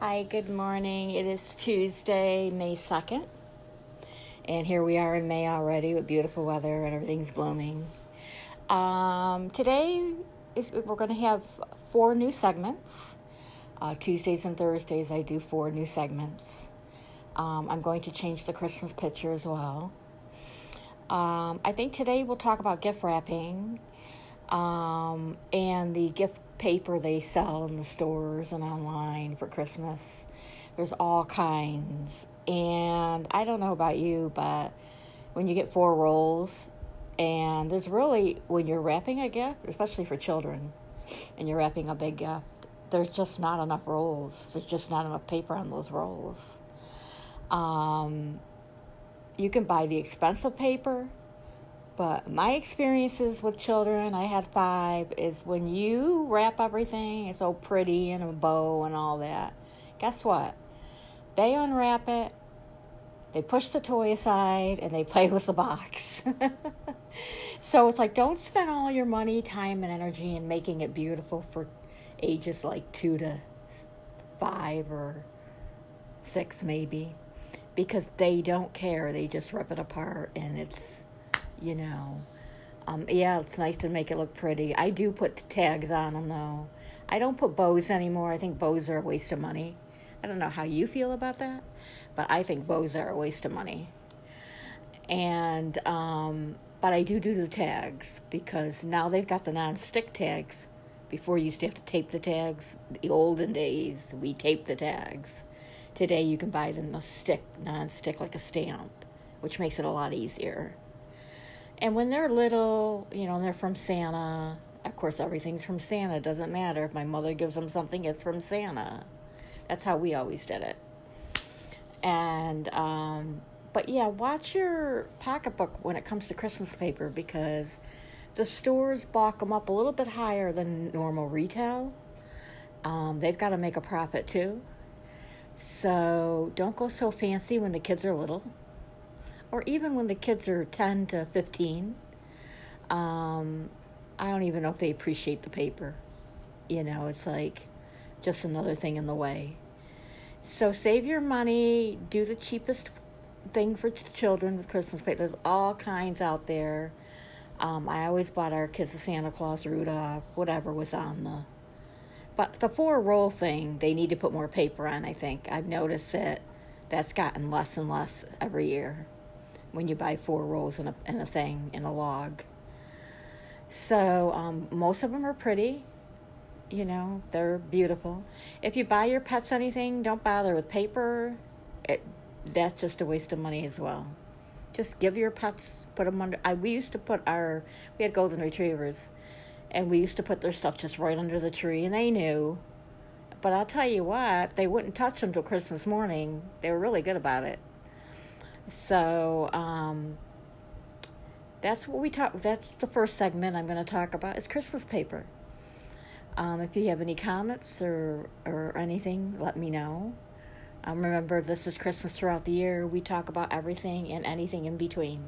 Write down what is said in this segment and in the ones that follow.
Hi, good morning. It is Tuesday, May 2nd. And here we are in May already with beautiful weather and everything's blooming. Um, today is, we're going to have four new segments. Uh, Tuesdays and Thursdays, I do four new segments. Um, I'm going to change the Christmas picture as well. Um, I think today we'll talk about gift wrapping um, and the gift paper they sell in the stores and online for Christmas. There's all kinds. And I don't know about you, but when you get four rolls, and there's really, when you're wrapping a gift, especially for children, and you're wrapping a big gift, there's just not enough rolls. There's just not enough paper on those rolls. Um, you can buy the expensive paper but my experiences with children, I had five, is when you wrap everything, it's so pretty and a bow and all that. Guess what? They unwrap it, they push the toy aside, and they play with the box. so it's like, don't spend all your money, time, and energy in making it beautiful for ages like two to five or six, maybe, because they don't care. They just rip it apart, and it's you know. Um, yeah, it's nice to make it look pretty. I do put tags on them though. I don't put bows anymore. I think bows are a waste of money. I don't know how you feel about that, but I think bows are a waste of money. And um, but I do do the tags because now they've got the non-stick tags. Before you used to have to tape the tags. The olden days we taped the tags. Today you can buy them a stick, non-stick like a stamp, which makes it a lot easier. And when they're little, you know, and they're from Santa. Of course, everything's from Santa. It doesn't matter if my mother gives them something; it's from Santa. That's how we always did it. And um, but yeah, watch your pocketbook when it comes to Christmas paper because the stores balk them up a little bit higher than normal retail. Um, they've got to make a profit too. So don't go so fancy when the kids are little or even when the kids are 10 to 15, um, I don't even know if they appreciate the paper. You know, it's like just another thing in the way. So save your money, do the cheapest thing for children with Christmas paper. There's all kinds out there. Um, I always bought our kids a Santa Claus, Rudolph, whatever was on the. But the four roll thing, they need to put more paper on, I think. I've noticed that that's gotten less and less every year when you buy four rolls in a, in a thing, in a log. So um, most of them are pretty. You know, they're beautiful. If you buy your pets anything, don't bother with paper. It, that's just a waste of money as well. Just give your pets, put them under. I, we used to put our, we had golden retrievers, and we used to put their stuff just right under the tree, and they knew. But I'll tell you what, they wouldn't touch them till Christmas morning. They were really good about it. So um, that's what we talk. That's the first segment I'm going to talk about is Christmas paper. Um, if you have any comments or or anything, let me know. Um, remember, this is Christmas throughout the year. We talk about everything and anything in between.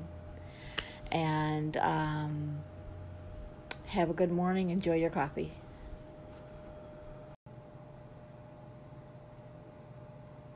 And um, have a good morning. Enjoy your coffee.